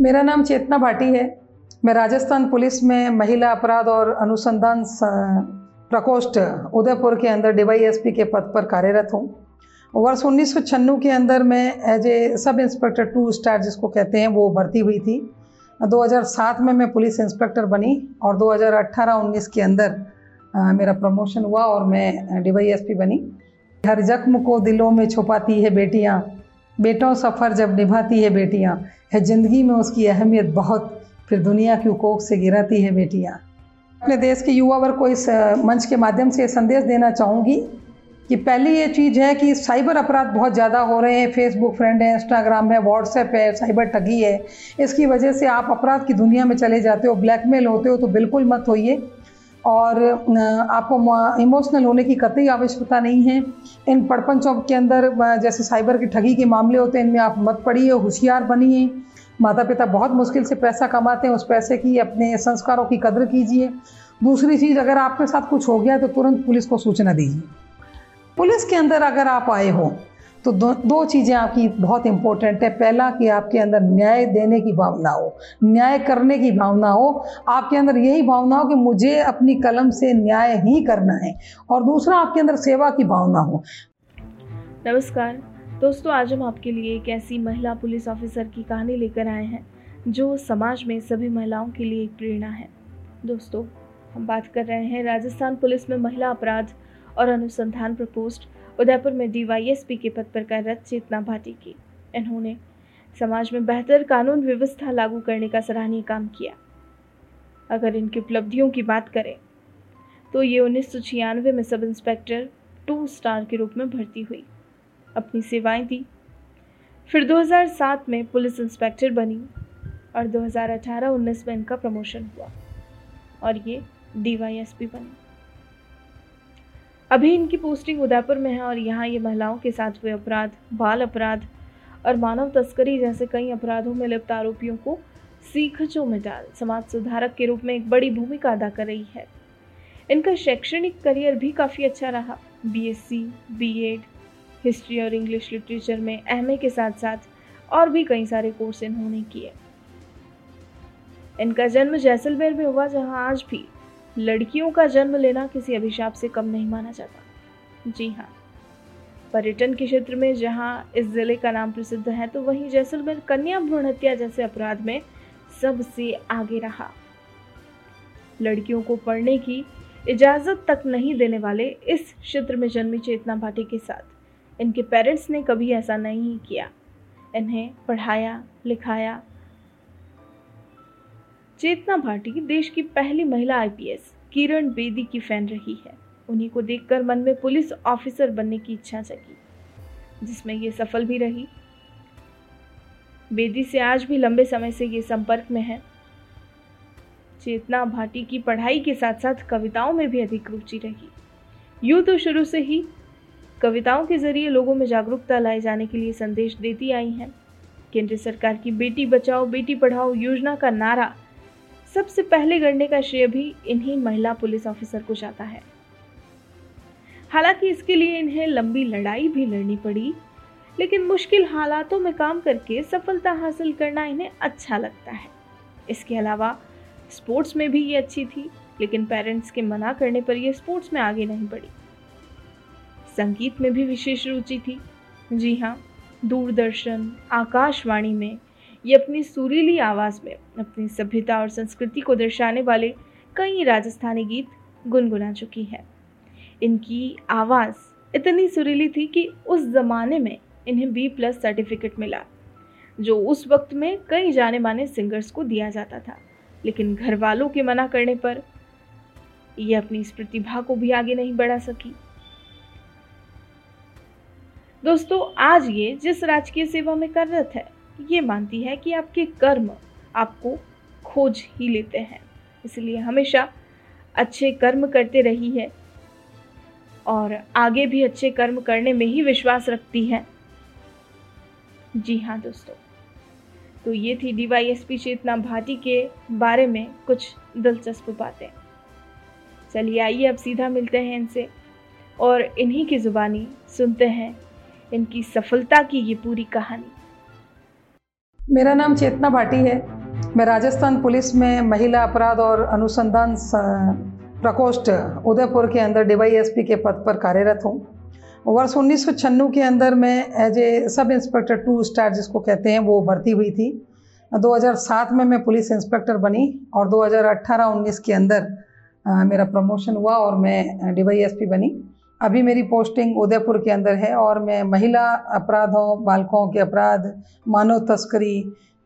मेरा नाम चेतना भाटी है। मैं राजस्थान पुलिस में महिला अपराध और अनुसंधान प्रकोष्ठ उदयपुर के अंदर डीवाईएसपी के पद पर कार्यरत हूँ। वर्ष उन्नीस के अंदर मैं as a sub inspector to star जिसको कहते हैं वो भर्ती हुई थी। 2007 में मैं पुलिस इंस्पेक्टर बनी और 2018-19 के अंदर आ, मेरा प्रमोशन हुआ और मैं डीवाईएसपी बनी। हर जख्म को दिलों में छुपाती है बेटियाँ। बेटों सफ़र जब निभाती है बेटियाँ, है ज़िंदगी में उसकी अहमियत बहुत, फिर दुनिया की कोख से गिराती है बेटियाँ। अपने देश के युवा वर्ग को इस मंच के माध्यम से संदेश देना चाहूँगी कि पहली ये चीज़ है कि साइबर अपराध बहुत ज़्यादा हो रहे हैं। फेसबुक फ्रेंड है इंस्टाग्राम है व्हाट्सएप है, साइबर ठगी है। इसकी वजह से आप अपराध की दुनिया में चले जाते हो, ब्लैकमेल होते हो तो बिल्कुल मत होइए। और आपको इमोशनल होने की कतई आवश्यकता नहीं है। इन पड़पंचों के अंदर जैसे साइबर की ठगी के मामले होते हैं, इनमें आप मत पड़िए, होशियार बनिए। माता पिता बहुत मुश्किल से पैसा कमाते हैं, उस पैसे की, अपने संस्कारों की कदर कीजिए। दूसरी चीज़, अगर आपके साथ कुछ हो गया तो तुरंत पुलिस को सूचना दीजिए। पुलिस के अंदर अगर आप आए हो तो दो दो चीज़ें आपकी बहुत इंपॉर्टेंट है। पहला कि आपके अंदर न्याय देने की भावना हो, न्याय करने की भावना हो। आपके अंदर यही भावना हो कि मुझे अपनी कलम से न्याय ही करना है। और दूसरा, आपके अंदर सेवा की भावना हो। नमस्कार। दोस्तों, आज हम आपके लिए एक ऐसी महिला पुलिस ऑफिसर की कहानी लेकर आए हैं, जो समाज में सभी महिलाओं के लिए एक प्रेरणा है। दोस्तों, हम बात कर रहे हैं राजस्थान पुलिस में महिला अपराध और अनुसंधान प्रकोष्ठ उदयपुर में डीवाईएसपी के पद पर कार्यरत चेतना भाटी की। इन्होंने समाज में बेहतर कानून व्यवस्था लागू करने का सराहनीय काम किया। अगर इनकी उपलब्धियों की बात करें तो ये उन्नीस सौ छियानवे में सब इंस्पेक्टर टू स्टार के रूप में भर्ती हुई। अपनी सेवाएँ दी। फिर 2007 में पुलिस इंस्पेक्टर बनी और 2018-19 में इनका प्रमोशन हुआ और ये डीवाईएसपी बनी। अभी इनकी पोस्टिंग उदयपुर में है और यहाँ ये महिलाओं के साथ हुए अपराध बाल अपराध और मानव तस्करी जैसे कई अपराधों में लिप्त आरोपियों को सीखचों में डाल समाज सुधारक के रूप में एक बड़ी भूमिका अदा कर रही है। इनका शैक्षणिक करियर भी काफ़ी अच्छा रहा। बीएससी, बीएड, हिस्ट्री और इंग्लिश लिटरेचर में एमए के साथ साथ और भी कई सारे कोर्स इन्होंने किए। इनका जन्म जैसलमेर में हुआ जहाँ आज भी लड़कियों का जन्म लेना किसी अभिशाप से कम नहीं माना जाता। जी हाँ। पर्यटन के क्षेत्र में जहाँ इस ज़िले का नाम प्रसिद्ध है तो वहीं जैसलमेर कन्या भ्रूण हत्या जैसे अपराध में सबसे आगे रहा। लड़कियों को पढ़ने की इजाज़त तक नहीं देने वाले इस क्षेत्र में जन्मी चेतना भाटी के साथ, इनके पेरेंट्स ने कभी ऐसा नहीं किया। इन्हें पढ़ाया, लिखाया चेतना भाटी देश की पहली महिला आईपीएस, किरण बेदी की फ़ैन रही है। उन्हीं को देखकर मन में पुलिस ऑफिसर बनने की इच्छा जगी, जिसमें ये सफल भी रही। बेदी से आज भी लंबे समय से ये संपर्क में है। चेतना भाटी की पढ़ाई के साथ साथ कविताओं में भी अधिक रुचि रही। यूँ तो शुरू से ही कविताओं के ज़रिए लोगों में जागरूकता लाए जाने के लिए संदेश देती आई हैं। केंद्र सरकार की बेटी बचाओ, बेटी पढ़ाओ योजना का नारा सबसे पहले गढ़ने का श्रेय भी इन्हीं महिला पुलिस ऑफिसर को जाता है। हालाँकि इसके लिए इन्हें लंबी लड़ाई भी लड़नी पड़ी, लेकिन मुश्किल हालातों में काम करके सफलता हासिल करना इन्हें अच्छा लगता है। इसके अलावा, स्पोर्ट्स में भी ये अच्छी थी, लेकिन पेरेंट्स के मना करने पर यह स्पोर्ट्स में आगे नहीं बढ़ी। संगीत में भी विशेष रुचि थी। जी हाँ दूरदर्शन, आकाशवाणी में ये अपनी सुरीली आवाज़ में अपनी सभ्यता और संस्कृति को दर्शाने वाले कई राजस्थानी गीत गुनगुना चुकी है। इनकी आवाज़ इतनी सुरीली थी कि उस ज़माने में इन्हें बी प्लस सर्टिफिकेट मिला, जो उस वक्त में कई जाने माने सिंगर्स को दिया जाता था। लेकिन घर वालों के मना करने पर यह अपनी इस प्रतिभा को भी आगे नहीं बढ़ा सकी। दोस्तों, आज ये जिस राजकीय सेवा में कार्यरत है ये मानती है कि आपके कर्म आपको खोज ही लेते हैं। इसलिए हमेशा अच्छे कर्म करते रही है और आगे भी अच्छे कर्म करने में ही विश्वास रखती है। जी हाँ दोस्तों तो ये थी डीवाईएसपी चेतना भाटी के बारे में कुछ दिलचस्प बातें। चलिए आइए अब सीधा मिलते हैं इनसे और इन्हीं की ज़ुबानी सुनते हैं। इनकी सफलता की ये पूरी कहानी। मेरा नाम चेतना भाटी है। मैं राजस्थान पुलिस में महिला अपराध और अनुसंधान प्रकोष्ठ उदयपुर के अंदर डिवाई एसपी के पद पर कार्यरत हूँ। वर्ष उन्नीस के अंदर मैं as a sub inspector to star जिसको कहते हैं वो भर्ती हुई थी। 2007 में मैं पुलिस इंस्पेक्टर बनी और 2018-19 के अंदर आ, मेरा प्रमोशन हुआ और मैं डिवाई एसपी बनी। अभी मेरी पोस्टिंग उदयपुर के अंदर है और मैं महिला अपराधों, बालकों के अपराध, मानव तस्करी,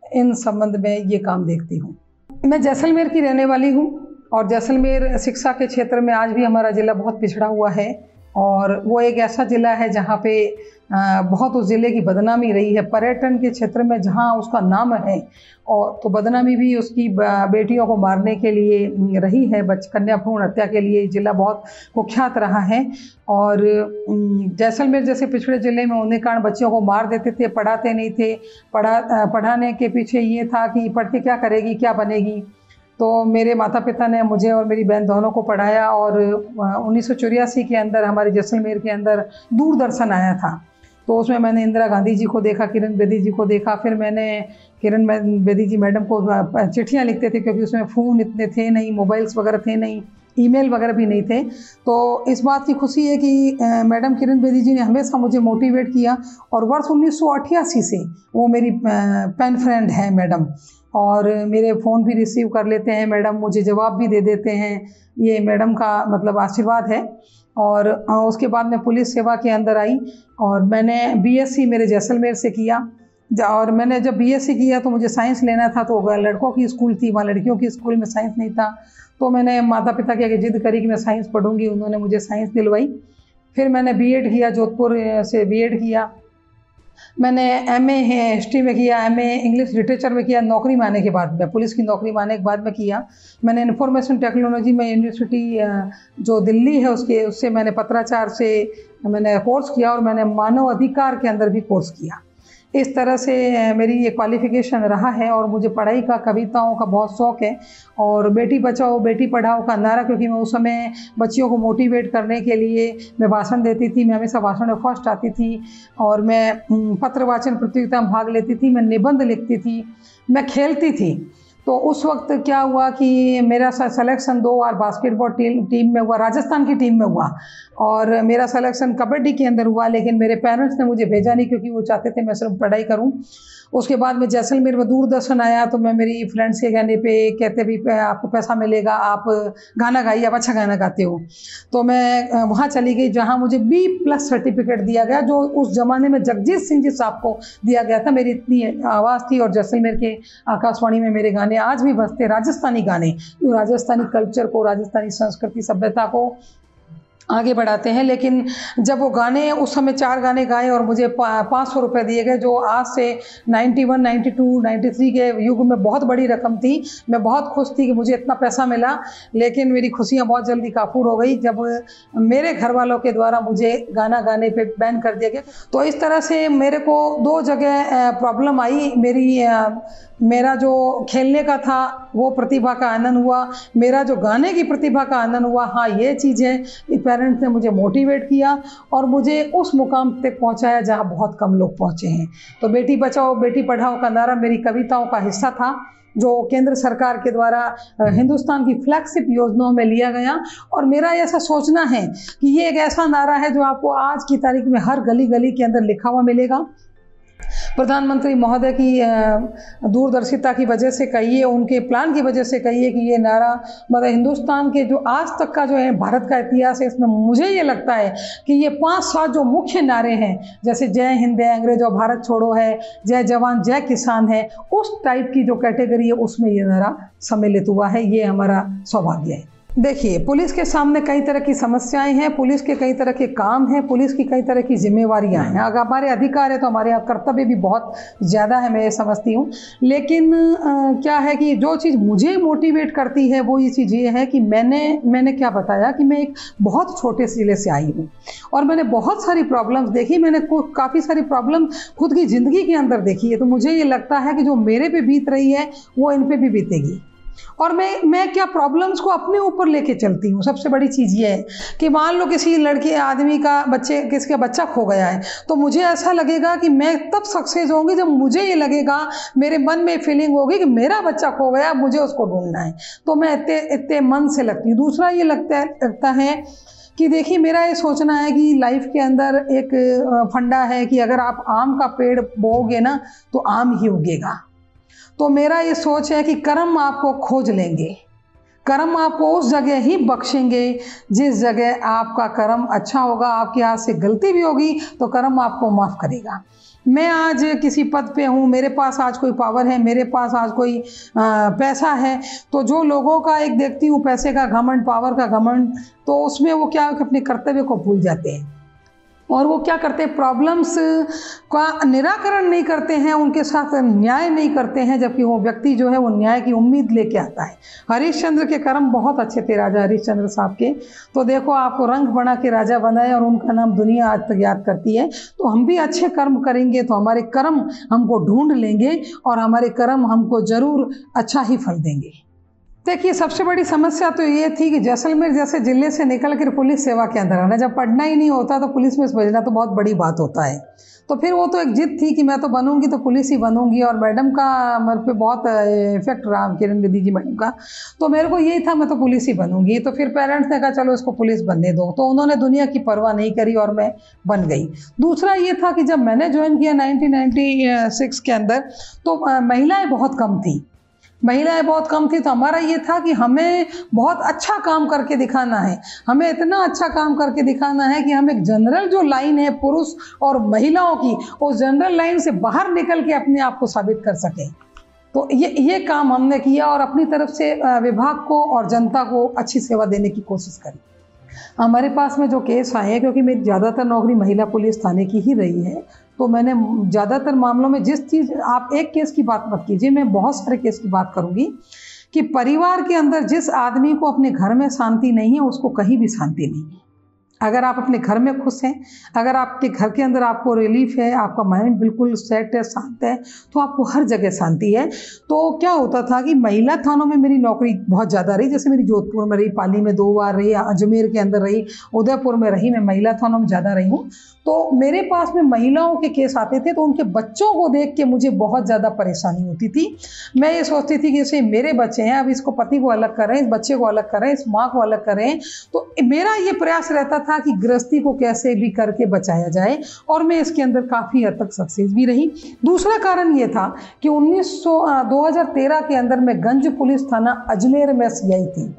इन संबंध में ये काम देखती हूँ। मैं जैसलमेर की रहने वाली हूँ और जैसलमेर शिक्षा के क्षेत्र में आज भी हमारा ज़िला बहुत पिछड़ा हुआ है। और वो एक ऐसा ज़िला है जहाँ पे बहुत उस ज़िले की बदनामी रही है। पर्यटन के क्षेत्र में जहाँ उसका नाम है, और तो बदनामी भी उसकी बेटियों को मारने के लिए रही है, बच कन्या भ्रूण हत्या के लिए ज़िला बहुत कुख्यात रहा है। और जैसलमेर जैसे पिछड़े ज़िले में होने कारण बच्चियों को मार देते थे, पढ़ाते नहीं थे। पढ़ा पढ़ाने के पीछे ये था कि पढ़ के क्या करेगी, क्या बनेगी? तो मेरे माता पिता ने मुझे और मेरी बहन दोनों को पढ़ाया और उन्नीस सौ चौरासी के अंदर हमारे जैसलमेर के अंदर दूरदर्शन आया था। तो उसमें मैंने इंदिरा गांधी जी को देखा, किरण बेदी जी को देखा, फिर मैंने किरण बेदी जी मैडम को चिट्ठियाँ लिखते थे क्योंकि उसमें फ़ोन इतने थे नहीं, मोबाइल्स वगैरह थे नहीं। ईमेल वगैरह भी नहीं थे। तो इस बात की खुशी है कि मैडम किरण बेदी जी ने हमेशा मुझे मोटिवेट किया और वर्ष उन्नीस सौ अट्ठासी से वो मेरी पेन फ्रेंड है मैडम और मेरे फ़ोन भी रिसीव कर लेते हैं। मैडम मुझे जवाब भी दे देते हैं। ये मैडम का मतलब आशीर्वाद है और उसके बाद मैं पुलिस सेवा के अंदर आई और मैंने बीएससी मेरे जैसलमेर से किया। और मैंने जब बीएससी किया तो मुझे साइंस लेना था तो लड़कों की स्कूल थी, वहाँ लड़कियों की स्कूल में साइंस नहीं था। तो मैंने माता पिता की जिद करी कि मैं साइंस पढ़ूँगी, उन्होंने मुझे साइंस दिलवाई। फिर मैंने बीएड किया, जोधपुर से बीएड किया। मैंने एम ए हिस्ट्री में किया एम ए इंग्लिश लिटरेचर में किया, नौकरी में आने के बाद में, पुलिस की नौकरी में आने के बाद में किया। मैंने इन्फॉर्मेशन टेक्नोलॉजी में यूनिवर्सिटी जो दिल्ली है उसके, उससे मैंने पत्राचार से मैंने कोर्स किया और मैंने मानव अधिकार के अंदर भी कोर्स किया। इस तरह से मेरी ये क्वालिफ़िकेशन रहा है और मुझे पढ़ाई का, कविताओं का बहुत शौक़ है। और बेटी बचाओ, बेटी पढ़ाओ का नारा, क्योंकि मैं उस समय बच्चियों को मोटिवेट करने के लिए मैं भाषण देती थी, मैं हमेशा भाषण में फ़र्स्ट आती थी। और मैं पत्र वाचन प्रतियोगिता में भाग लेती थी, मैं निबंध लिखती थी, मैं खेलती थी। तो उस वक्त क्या हुआ कि मेरा सिलेक्शन दो बार बास्केटबॉल टीम टीम में हुआ, राजस्थान की टीम में हुआ। और मेरा सिलेक्शन कबड्डी के अंदर हुआ, लेकिन मेरे पेरेंट्स ने मुझे भेजा नहीं क्योंकि वो चाहते थे मैं सिर्फ़ पढ़ाई करूँ। उसके बाद में जैसलमेर में दूरदर्शन आया तो मैं मेरी फ्रेंड्स के कहने पे कहते भी आपको पैसा मिलेगा, आप गाना गाइए, आप अच्छा गाना गाते हो। तो मैं वहाँ चली गई जहाँ मुझे बी प्लस सर्टिफिकेट दिया गया, जो उस ज़माने में जगजीत सिंह जी साहब को दिया गया था। मेरी इतनी आवाज़ थी और जैसलमेर के आकाशवाणी में मेरे गाने आज भी बजते राजस्थानी गाने। जो राजस्थानी कल्चर को राजस्थानी संस्कृति सभ्यता को आगे बढ़ाते हैं लेकिन जब वो गाने उस समय चार गाने गाए और मुझे पाँच सौ रुपये दिए गए जो आज से 91, 92, 93 के युग में बहुत बड़ी रकम थी। मैं बहुत खुश थी कि मुझे इतना पैसा मिला लेकिन मेरी खुशियाँ बहुत जल्दी काफूर हो गई। जब मेरे घर वालों के द्वारा मुझे गाना गाने पे बैन कर दिया गया तो इस तरह से मेरे को दो जगह प्रॉब्लम आई। मेरी मेरा जो खेलने का था वो प्रतिभा का आनंद हुआ। मेरा जो गाने की प्रतिभा का आनंद हुआ हाँ ये चीज़ पेरेंट्स ने मुझे मोटिवेट किया और मुझे उस मुकाम तक पहुँचाया जहाँ बहुत कम लोग पहुँचे हैं। तो बेटी बचाओ बेटी पढ़ाओ का नारा मेरी कविताओं का हिस्सा था जो केंद्र सरकार के द्वारा हिंदुस्तान की फ्लैगशिप योजनाओं में लिया गया। और मेरा ऐसा सोचना है कि ये एक ऐसा नारा है जो आपको आज की तारीख में हर गली गली के अंदर लिखा हुआ मिलेगा। प्रधानमंत्री महोदय की दूरदर्शिता की वजह से कहिए, उनके प्लान की वजह से कहिए कि ये नारा मतलब हिंदुस्तान के जो आज तक का जो है भारत का इतिहास है, इसमें मुझे ये लगता है कि ये पाँच सात जो मुख्य नारे हैं, जैसे जय हिंद है अंग्रेज़ों भारत छोड़ो है, जय जवान, जय किसान है, उस टाइप की जो कैटेगरी है, उसमें ये नारा सम्मिलित हुआ है, ये हमारा सौभाग्य है। देखिए पुलिस के सामने कई तरह की समस्याएँ हैं पुलिस के कई तरह के काम हैं पुलिस की कई तरह की जिम्मेवारियाँ हैं। अगर हमारे अधिकार है तो हमारे यहाँ कर्तव्य भी बहुत ज़्यादा है मैं ये समझती हूँ। लेकिन आ, क्या है कि जो चीज़ मुझे मोटिवेट करती है वो ये चीज़ ये है कि मैंने मैंने क्या बताया कि मैं एक बहुत छोटे ज़िले से आई हूँ। और मैंने बहुत सारी प्रॉब्लम्स देखी मैंने काफ़ी सारी प्रॉब्लम खुद की ज़िंदगी के अंदर देखी है। तो मुझे ये लगता है कि जो मेरे पे बीत रही है वो इन पर भी बीतेगी। और मैं मैं क्या प्रॉब्लम्स को अपने ऊपर लेके चलती हूँ? सबसे बड़ी चीज़ ये है कि मान लो किसी लड़के, आदमी का बच्चे किसी का बच्चा खो गया है तो मुझे ऐसा लगेगा कि मैं तब सक्सेस होंगी जब मुझे ये लगेगा, मेरे मन में फीलिंग होगी कि मेरा बच्चा खो गया, मुझे उसको ढूंढना है। तो मैं इतने इतने मन से लगती हूँ। दूसरा ये लगता है लगता है कि देखिए, मेरा ये सोचना है कि लाइफ के अंदर एक फंडा है कि अगर आप आम का पेड़ बोओगे ना तो आम ही उगेगा। तो मेरा ये सोच है कि कर्म आपको खोज लेंगे। कर्म आपको उस जगह ही बख्शेंगे जिस जगह आपका कर्म अच्छा होगा आपके हाथ से गलती भी होगी तो कर्म आपको माफ़ करेगा। मैं आज किसी पद पे हूँ मेरे पास आज कोई पावर है मेरे पास आज कोई आ, पैसा है तो जो लोगों का एक देखती हूँ पैसे का घमंड पावर का घमंड तो उसमें वो क्या अपने कर्तव्य को भूल जाते हैं। और वो क्या करते हैं? प्रॉब्लम्स का निराकरण नहीं करते हैं, उनके साथ न्याय नहीं करते हैं, जबकि वो व्यक्ति जो है वो न्याय की उम्मीद लेके आता है। हरिश्चंद्र के कर्म बहुत अच्छे थे राजा हरिश्चंद्र साहब के। तो देखो, आपको रंग बना के राजा बनाए और उनका नाम दुनिया आज तक याद करती है। तो हम भी अच्छे कर्म करेंगे तो हमारे कर्म हमको ढूंढ लेंगे और हमारे कर्म हमको ज़रूर अच्छा ही फल देंगे। देखिए, सबसे बड़ी समस्या तो ये थी कि जैसलमेर जैसे ज़िले से निकल कर पुलिस सेवा के अंदर आना। जब पढ़ना ही नहीं होता तो पुलिस में बजना तो बहुत बड़ी बात होता है। तो फिर वो तो एक जिद थी कि मैं तो बनूँगी तो पुलिस ही बनूँगी और मैडम का मेरे पे बहुत इफ़ेक्ट रहा, किरण बेदी जी मैडम का। तो मेरे को यही था, मैं तो पुलिस ही बनूँगी। तो फिर पेरेंट्स ने कहा, चलो, इसको पुलिस बनने दो। तो उन्होंने दुनिया की परवाह नहीं करी और मैं बन गई। दूसरा ये था कि जब मैंने ज्वाइन किया नाइनटीन के अंदर तो महिलाएँ बहुत कम थी। महिलाएँ बहुत कम थी तो हमारा ये था कि हमें बहुत अच्छा काम करके दिखाना है। हमें इतना अच्छा काम करके दिखाना है कि हम एक जनरल जो लाइन है, पुरुष और महिलाओं की, उस जनरल लाइन से बाहर निकल के अपने आप को साबित कर सकें। तो ये ये काम हमने किया और अपनी तरफ़ से विभाग को और जनता को अच्छी सेवा देने की कोशिश करी। हमारे पास में जो केस आए हैं, क्योंकि मेरी ज़्यादातर नौकरी महिला पुलिस थाने की ही रही है तो मैंने ज़्यादातर मामलों में जिस चीज़, आप एक केस की बात मत कीजिए, मैं बहुत सारे केस की बात करूँगी कि परिवार के अंदर जिस आदमी को अपने घर में शांति नहीं है, उसको कहीं भी शांति नहीं है। अगर आप अपने घर में खुश हैं, अगर आपके घर के अंदर आपको रिलीफ है, आपका माइंड बिल्कुल सेट है, शांत है तो आपको हर जगह शांति है। तो क्या होता था कि महिला थानों में मेरी नौकरी बहुत ज़्यादा रही, जैसे मेरी जोधपुर में रही, पाली में दो बार रही, अजमेर के अंदर रही, उदयपुर में रही, मैं महिला थानों में ज़्यादा रही हूँ। तो मेरे पास में महिलाओं के केस आते थे तो उनके बच्चों को देख के मुझे बहुत ज़्यादा परेशानी होती थी। मैं ये सोचती थी कि जैसे मेरे बच्चे हैं, अब इसको पति को अलग करें, इस बच्चे को अलग करें, इस माँ को अलग करें तो मेरा ये प्रयास रहता था कि गृहस्थी को कैसे भी करके बचाया जाए और मैं इसके अंदर काफ़ी हद तक सक्सेस भी रही। दूसरा कारण ये था कि उन्नीस सौ के अंदर मैं गंज पुलिस थाना अजमेर में सी थी।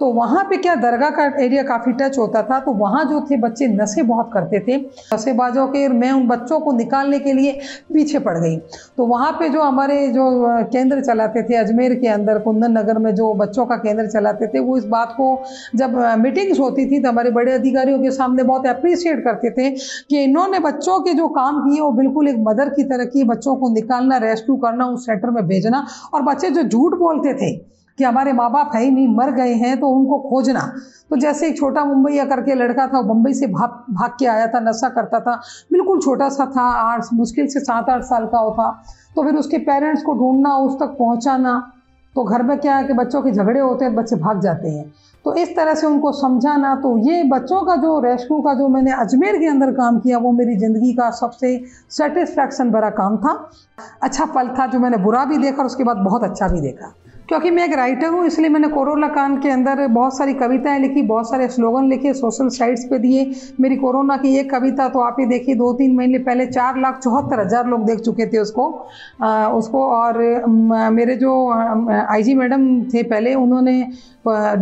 तो वहाँ पे क्या दरगाह का एरिया काफ़ी टच होता था तो वहाँ जो थे बच्चे नशे बहुत करते थे, नशेबाजों के मैं उन बच्चों को निकालने के लिए पीछे पड़ गई। तो वहाँ पे जो हमारे जो केंद्र चलाते थे, अजमेर के अंदर, कुंदन नगर में जो बच्चों का केंद्र चलाते थे, वो इस बात को जब मीटिंग्स होती थी तो हमारे बड़े अधिकारियों के सामने बहुत अप्रिशिएट करते थे कि इन्होंने बच्चों के जो काम किए, वो बिल्कुल एक मदर की तरह की बच्चों को निकालना रेस्क्यू करना, उस सेंटर में भेजना, और बच्चे जो झूठ बोलते थे कि हमारे माँ बाप है ही नहीं, मर गए हैं तो उनको खोजना। तो जैसे एक छोटा मुंबई करके लड़का था, वो मुंबई से भाग भाग के आया था, नशा करता था। बिल्कुल छोटा सा था, आठ, मुश्किल से सात आठ साल का होता तो फिर उसके पेरेंट्स को ढूंढना, उस तक पहुँचाना। तो घर में क्या है कि बच्चों के झगड़े होते हैं, बच्चे भाग जाते हैं। तो इस तरह से उनको समझाना तो ये बच्चों का जो, रेस्क्यू का जो मैंने अजमेर के अंदर काम किया, वो मेरी ज़िंदगी का सबसे सेटिस्फैक्शन भरा काम था। अच्छा पल था जो मैंने बुरा भी देखा और उसके बाद बहुत अच्छा भी देखा। क्योंकि मैं एक राइटर हूँ इसलिए मैंने कोरोना काल के अंदर बहुत सारी कविताएँ लिखी बहुत सारे स्लोगन लिखे सोशल साइट्स पे दिए। मेरी कोरोना की एक कविता तो आप ही देखिए दो तीन महीने पहले चार लाख चौहत्तर हज़ार लोग देख चुके थे उसको। आ, उसको और मेरे जो आईजी मैडम थे पहले उन्होंने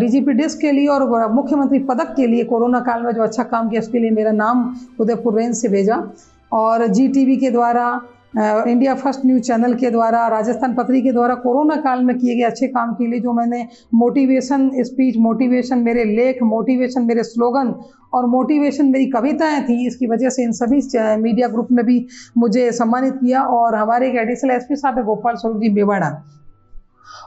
डीजीपी डिस्क के लिए और मुख्यमंत्री पदक के लिए कोरोना काल में जो अच्छा काम किया उसके लिए मेरा नाम उदयपुर रेंज से भेजा। और जीटीवी के द्वारा इंडिया फ़र्स्ट न्यूज़ चैनल के द्वारा, राजस्थान पत्री के द्वारा कोरोना काल में किए गए अच्छे काम के लिए जो मैंने मोटिवेशन स्पीच मोटिवेशन मेरे लेख मोटिवेशन मेरे स्लोगन और मोटिवेशन मेरी कविताएँ थी, इसकी वजह से इन सभी मीडिया ग्रुप में भी मुझे सम्मानित किया और हमारे एक एडिशनल एस पी साहब है, गोपाल स्वरूप जी मेवाड़ा।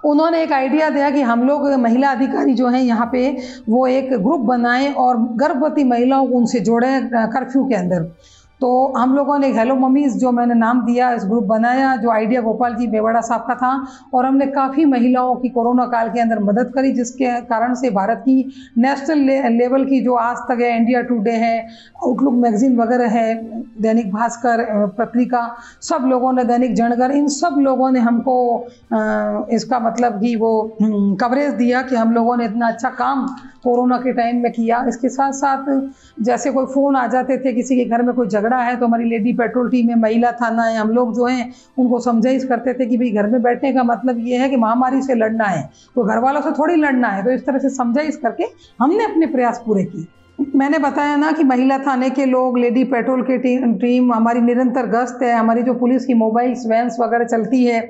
उन्होंने एक आइडिया दिया कि हम लोग महिला अधिकारी जो हैं, यहाँ पे वो एक ग्रुप बनाएँ और गर्भवती महिलाओं को उनसे जोड़ें कर्फ्यू के अंदर। तो हम लोगों ने हेलो मम्मीज जो मैंने नाम दिया इस ग्रुप बनाया जो आइडिया गोपाल जी मेवाड़ा साहब का था और हमने काफ़ी महिलाओं की कोरोना काल के अंदर मदद करी जिसके कारण से भारत की नेशनल ले, लेवल की जो आज तक है इंडिया टुडे है आउटलुक मैगजीन वगैरह है दैनिक भास्कर पत्रिका सब लोगों ने दैनिक जनगण इन सब लोगों ने हमको इसका मतलब कि वो कवरेज दिया कि हम लोगों ने इतना अच्छा काम कोरोना के टाइम में किया। इसके साथ साथ जैसे कोई फ़ोन आ जाते थे, किसी के घर में कोई झगड़ा है तो हमारी लेडी पेट्रोल टीम है महिला थाना है, हम लोग जो हैं, उनको समझाइश करते थे कि भाई घर में बैठने का मतलब ये है कि महामारी से लड़ना है तो घर वालों से थोड़ी लड़ना है तो इस तरह से समझाइश करके हमने अपने प्रयास पूरे किए। मैंने बताया ना कि महिला थाने के लोग, लेडी पेट्रोल की टीम टीम हमारी निरंतर गश्त है, हमारी जो पुलिस की मोबाइल वैन्स वगैरह चलती है,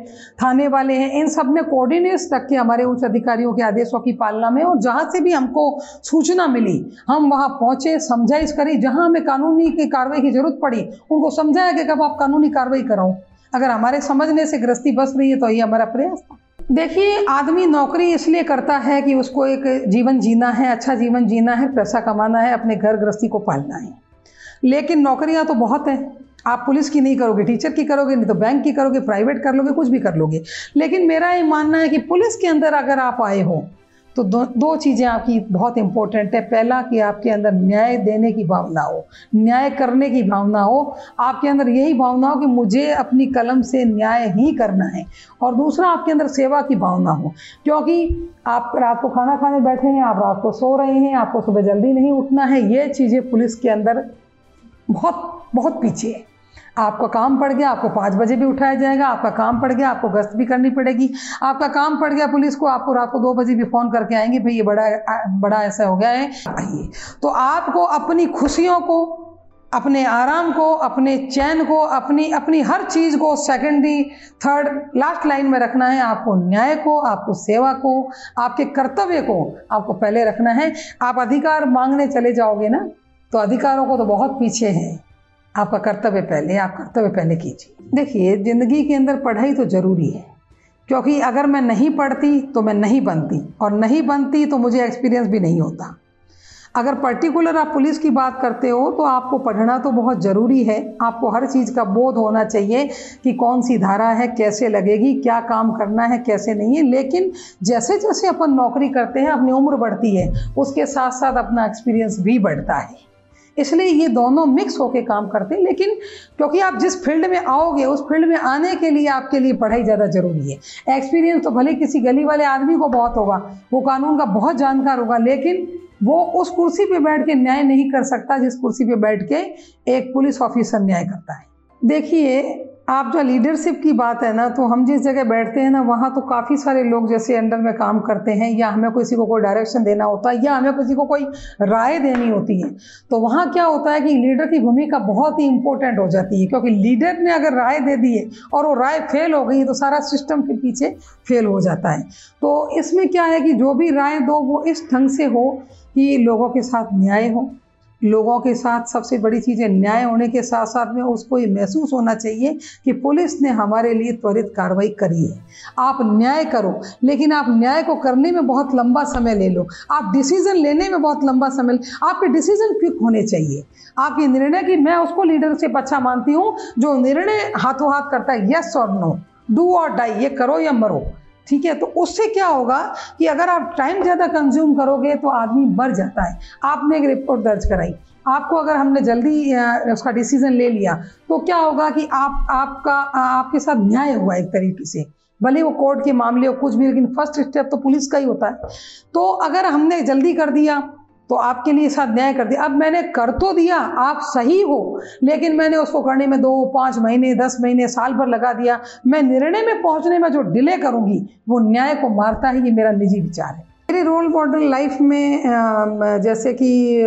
थाने वाले हैं, इन सबने कोऑर्डिनेट्स रख के हमारे उच्च अधिकारियों के आदेशों की पालना में और जहाँ से भी हमको सूचना मिली, हम वहाँ पहुँचे, समझाइश करी, जहाँ हमें कानूनी की कार्रवाई की ज़रूरत पड़ी, उनको समझाया कि कब आप कानूनी कार्रवाई कराओ। अगर हमारे समझने से गृहस्थी बस रही है तो ये हमारा प्रयास था। देखिए, आदमी नौकरी इसलिए करता है कि उसको एक जीवन जीना है अच्छा जीवन जीना है, पैसा कमाना है, अपने घर गृहस्थी को पालना है। लेकिन नौकरियाँ तो बहुत हैं। आप पुलिस की नहीं करोगे, टीचर की करोगे, नहीं तो बैंक की करोगे, प्राइवेट कर लोगे, कुछ भी कर लोगे। लेकिन मेरा ये मानना है कि पुलिस के अंदर अगर आप आए हो तो दो दो चीज़ें आपकी बहुत इंपॉर्टेंट है। पहला कि आपके अंदर न्याय देने की भावना हो, न्याय करने की भावना हो। आपके अंदर यही भावना हो कि मुझे अपनी कलम से न्याय ही करना है। और दूसरा, आपके अंदर सेवा की भावना हो। क्योंकि आप रात को खाना खाने बैठे हैं, आप रात को सो रहे हैं, आपको सुबह जल्दी नहीं उठना है, ये चीज़ें पुलिस के अंदर बहुत बहुत पीछे है। आपका काम पड़ गया, आपको पाँच बजे भी उठाया जाएगा, आपका काम पड़ गया, आपको गश्त भी करनी पड़ेगी। आपका काम पड़ गया, पुलिस को आपको रात को दो बजे भी फ़ोन करके आएँगे, भाई ये बड़ा बड़ा ऐसा हो गया है। तो आपको अपनी खुशियों को, अपने आराम को, अपने चैन को, अपनी अपनी हर चीज़ को सेकेंडरी थर्ड लास्ट लाइन में रखना है। आपको न्याय को, आपको सेवा को, आपके कर्तव्य को आपको पहले रखना है। आप अधिकार मांगने चले जाओगे ना तो अधिकारों को तो बहुत पीछे हैं। आपका कर्तव्य पहले, आप कर्तव्य पहले कीजिए। देखिए, ज़िंदगी के अंदर पढ़ाई तो ज़रूरी है, क्योंकि अगर मैं नहीं पढ़ती तो मैं नहीं बनती, और नहीं बनती तो मुझे एक्सपीरियंस भी नहीं होता। अगर पर्टिकुलर आप पुलिस की बात करते हो तो आपको पढ़ना तो बहुत ज़रूरी है। आपको हर चीज़ का बोध होना चाहिए कि कौन सी धारा है, कैसे लगेगी, क्या काम करना है, कैसे नहीं है। लेकिन जैसे जैसे अपन नौकरी करते हैं, अपनी उम्र बढ़ती है, उसके साथ साथ अपना एक्सपीरियंस भी बढ़ता है। इसलिए ये दोनों मिक्स होके काम करते हैं। लेकिन क्योंकि आप जिस फ़ील्ड में आओगे, उस फ़ील्ड में आने के लिए आपके लिए पढ़ाई ज़्यादा ज़रूरी है। एक्सपीरियंस तो भले किसी गली वाले आदमी को बहुत होगा, वो कानून का बहुत जानकार होगा, लेकिन वो उस कुर्सी पे बैठ के न्याय नहीं कर सकता जिस कुर्सी पे बैठ के एक पुलिस ऑफिसर न्याय करता है। देखिए आप जो लीडरशिप की बात है ना तो हम जिस जगह बैठते हैं ना, वहाँ तो काफ़ी सारे लोग जैसे अंडर में काम करते हैं, या हमें किसी को कोई डायरेक्शन देना होता है, या हमें किसी को कोई राय देनी होती है। तो वहाँ क्या होता है कि लीडर की भूमिका बहुत ही इंपॉर्टेंट हो जाती है, क्योंकि लीडर ने अगर राय दे दी है और वो राय फेल हो गई तो सारा सिस्टम फिर पीछे फेल हो जाता है। तो इसमें क्या है कि जो भी राय दो, वो इस ढंग से हो कि लोगों के साथ न्याय हो लोगों के साथ सबसे बड़ी चीज़ है, न्याय होने के साथ साथ में उसको ये महसूस होना चाहिए कि पुलिस ने हमारे लिए त्वरित कार्रवाई करी है। आप न्याय करो, लेकिन आप न्याय को करने में बहुत लंबा समय ले लो। आप डिसीज़न लेने में बहुत लंबा समय आपके डिसीज़न क्विक होने चाहिए। आपके निर्णय की मैं उसको लीडरशिप अच्छा मानती हूँ, जो निर्णय हाथों हाथ करता है यस और नो डू और डाई ये करो या मरो। ठीक है? तो उससे क्या होगा कि अगर आप टाइम ज़्यादा कंज्यूम करोगे तो आदमी बढ़ जाता है। आपने एक रिपोर्ट दर्ज कराई। आपको अगर हमने जल्दी उसका डिसीज़न ले लिया तो क्या होगा कि आप, आपका आपके साथ न्याय हुआ एक तरीके से। भले वो कोर्ट के मामले हो कुछ भी, लेकिन फ़र्स्ट स्टेप तो पुलिस का ही होता है। तो अगर हमने जल्दी कर दिया तो आपके लिए साथ न्याय कर दिया अब मैंने कर तो दिया, आप सही हो, लेकिन मैंने उसको करने में दो, पाँच महीने, दस महीने, साल भर लगा दिया। मैं निर्णय में पहुँचने में जो डिले करूँगी, वो न्याय को मारता है ये मेरा निजी विचार है। मेरे रोल मॉडल लाइफ में जैसे कि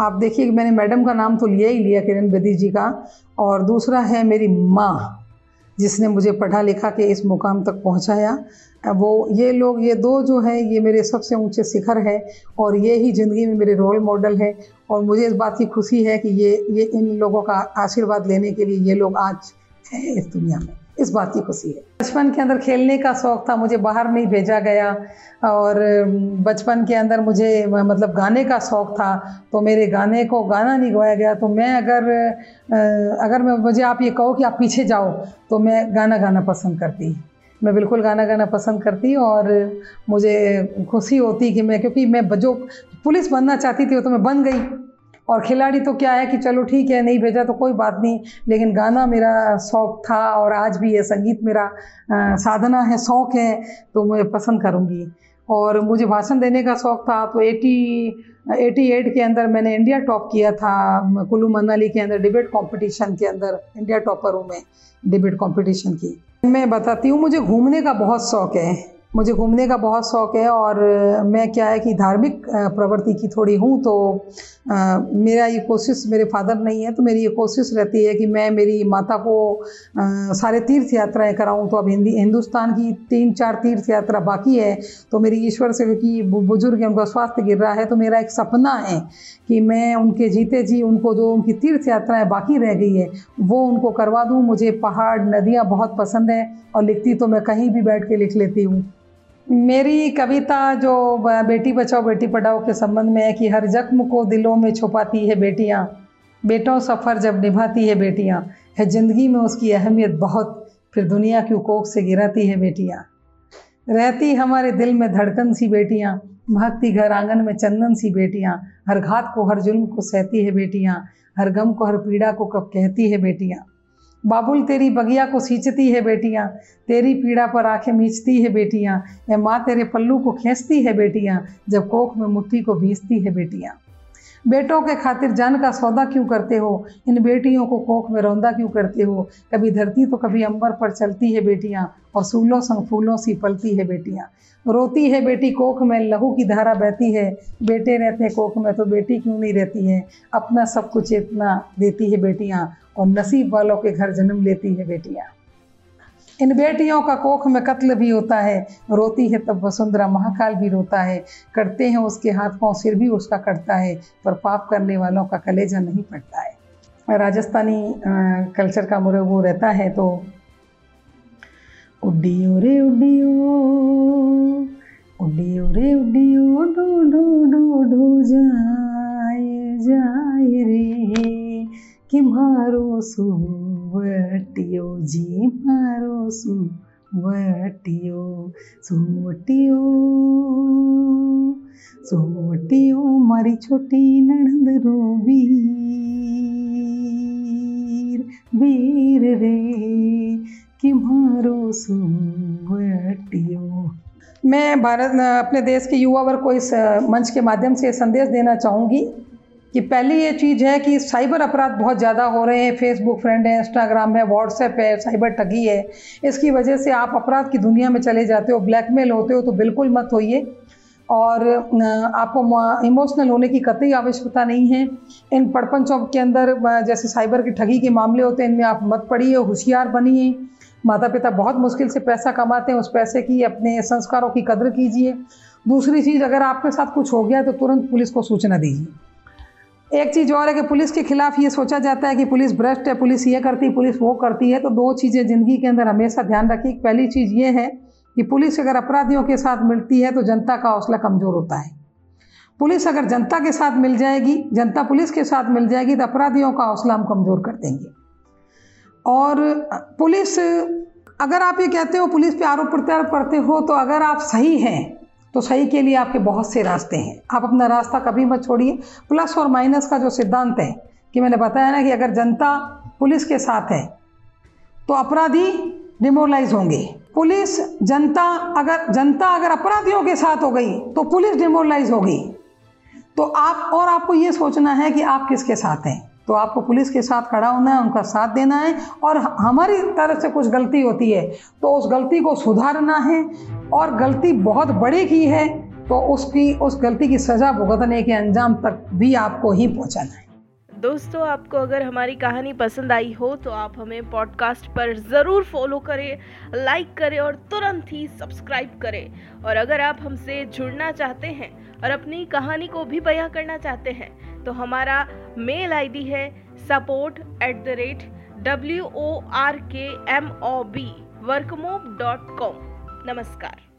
आप देखिए कि मैंने मैडम का नाम तो लिया ही लिया, किरण बेदी जी का, और दूसरा है मेरी माँ। जिसने मुझे पढ़ा लिखा के इस मुकाम तक पहुँचाया। वो, ये लोग, ये दो जो हैं, ये मेरे सबसे ऊँचे शिखर है और ये ही ज़िंदगी में मेरे रोल मॉडल है और मुझे इस बात की खुशी है कि ये ये इन लोगों का आशीर्वाद लेने के लिए ये लोग आज हैं इस दुनिया में। इस बात की खुशी है। बचपन के अंदर खेलने का शौक था, मुझे बाहर नहीं भेजा गया और बचपन के अंदर मुझे मतलब गाने का शौक था तो मेरे गाने को गाना नहीं गवाया गया। तो मैं अगर अगर मैं, मुझे आप ये कहो कि आप पीछे जाओ तो मैं गाना गाना पसंद करती। मैं बिल्कुल गाना गाना पसंद करती और मुझे खुशी होती कि मैं, क्योंकि मैं जो पुलिस बनना चाहती थी वो तो मैं बन गई। और खिलाड़ी तो क्या है कि चलो ठीक है नहीं भेजा तो कोई बात नहीं लेकिन गाना मेरा शौक़ था और आज भी ये संगीत मेरा आ, साधना है शौक़ है तो मैं पसंद करूँगी। और मुझे भाषण देने का शौक़ था तो एटी एटी एट के अंदर मैंने इंडिया टॉप किया था कुल्लू मनाली के अंदर डिबेट कंपटीशन के अंदर इंडिया टॉपर हूँ मैं डिबेट कंपटीशन की। मैं बताती हूँ मुझे घूमने का बहुत शौक़ है मुझे घूमने का बहुत शौक़ है और मैं क्या है कि धार्मिक प्रवृत्ति की थोड़ी हूँ तो आ, मेरा ये कोशिश मेरे फादर नहीं है तो मेरी ये कोशिश रहती है कि मैं मेरी माता को आ, सारे तीर्थ यात्राएँ कराऊं। तो अब हिंदी हिंदुस्तान की तीन चार तीर्थ यात्रा बाकी है तो मेरी ईश्वर से क्योंकि बुज़ुर्ग है उनका स्वास्थ्य गिर रहा है तो मेरा एक सपना है कि मैं उनके जीते जी उनको जो उनकी तीर्थ यात्राएँ बाकी रह गई है वो उनको करवा दूँ। मुझे पहाड़ नदियाँ बहुत पसंद है और लिखती तो मैं कहीं भी बैठ के लिख लेती हूँ। मेरी कविता जो बेटी बचाओ, बेटी पढ़ाओ के संबंध में है कि हर जख्म को दिलों में छुपाती है बेटियाँ। बेटों सफ़र जब निभाती है बेटियाँ, है ज़िंदगी में उसकी अहमियत बहुत, फिर दुनिया की कोख से गिराती है बेटियाँ। रहती हमारे दिल में धड़कन सी बेटियाँ, भागती घर आँगन में चंदन सी बेटियाँ, हर घात को, हर जुल्म को सहती है बेटियाँ, हर गम को, हर पीड़ा को कब कहती है बेटियाँ। बाबुल, तेरी बगिया को सींचती है बेटियाँ, तेरी पीड़ा पर आँखें मींचती है बेटियाँ ए माँ तेरे पल्लू को खींचती है बेटियाँ, जब कोख में मुट्ठी को भीजती है बेटियाँ। बेटों के खातिर जान का सौदा क्यों करते हो? इन बेटियों को कोख में रौंदा क्यों करते हो? कभी धरती तो कभी अंबर पर चलती है बेटियाँ, और सूलों संग फूलों सी पलती है बेटियाँ। रोती है बेटी कोख में, लहू की धारा बहती है। बेटे रहते कोख में तो बेटी क्यों नहीं रहती है? अपना सब कुछ इतना देती है बेटियाँ, और नसीब वालों के घर जन्म लेती है बेटियाँ। इन बेटियों का कोख में कत्ल भी होता है, रोती है तब वसुंधरा महाकाल भी रोता है। करते हैं उसके हाथ पाँव, सिर भी उसका कटता है, पर पाप करने वालों का कलेजा नहीं पड़ता है। राजस्थानी कल्चर का मुरे वो रहता है तो उड्डियो रे उड्डियो उड्डियो रे उड्डियो जाए जाए रे, कि मारो मारो छोटी नणंद वीर वीर रे, कि मारो सुवटियो मैं भारत, अपने देश के युवा वर्ग को इस मंच के माध्यम से संदेश देना चाहूँगी। कि पहली ये चीज़ है कि साइबर अपराध बहुत ज़्यादा हो रहे हैं। फेसबुक फ्रेंड है इंस्टाग्राम है व्हाट्सएप है साइबर ठगी है। इसकी वजह से आप अपराध की दुनिया में चले जाते हो ब्लैकमेल होते हो तो बिल्कुल मत होइए। और आपको इमोशनल होने की कतई आवश्यकता नहीं है। इन पड़पंचों के अंदर जैसे साइबर की ठगी के मामले होते हैं, इनमें आप मत पड़िए, होशियार बनिए। माता पिता बहुत मुश्किल से पैसा कमाते हैं, उस पैसे की अपने संस्कारों की कदर कीजिए। दूसरी चीज़, अगर आपके साथ कुछ हो गया तो तुरंत पुलिस को सूचना दीजिए। एक चीज़ और है कि पुलिस के खिलाफ ये सोचा जाता है कि पुलिस भ्रष्ट है, पुलिस ये करती है, पुलिस वो करती है। तो दो चीज़ें ज़िंदगी के अंदर हमेशा ध्यान रखिए। पहली चीज़ ये है कि पुलिस अगर अपराधियों के साथ मिलती है तो जनता का हौसला कमज़ोर होता है। पुलिस अगर जनता के साथ मिल जाएगी, जनता पुलिस के साथ मिल जाएगी तो अपराधियों का हौसला हम कमज़ोर कर देंगे। और पुलिस, अगर आप ये कहते हो, पुलिस पे आरोप प्रत्यारोप करते हो तो अगर आप सही हैं तो सही के लिए आपके बहुत से रास्ते हैं। आप अपना रास्ता कभी मत छोड़िए। प्लस और माइनस का जो सिद्धांत है कि मैंने बताया ना कि अगर जनता पुलिस के साथ है तो अपराधी डिमोरलाइज होंगे। पुलिस जनता अगर जनता अगर अपराधियों के साथ हो गई तो पुलिस डिमोरलाइज होगी। तो आप, और आपको ये सोचना है कि आप किसके साथ हैं। तो आपको पुलिस के साथ खड़ा होना है, उनका साथ देना है, और हमारी तरफ़ से कुछ गलती होती है तो उस गलती को सुधारना है। और गलती बहुत बड़ी की है तो उसकी, उस गलती की सज़ा भुगतने के अंजाम तक भी आपको ही पहुंचाना है। दोस्तों, आपको अगर हमारी कहानी पसंद आई हो तो आप हमें पॉडकास्ट पर ज़रूर फॉलो करें लाइक करें और तुरंत ही सब्सक्राइब करें। और अगर आप हमसे जुड़ना चाहते हैं और अपनी कहानी को भी बयां करना चाहते हैं तो हमारा मेल आईडी है support at the rate W O R K M O B workmob dot com नमस्कार।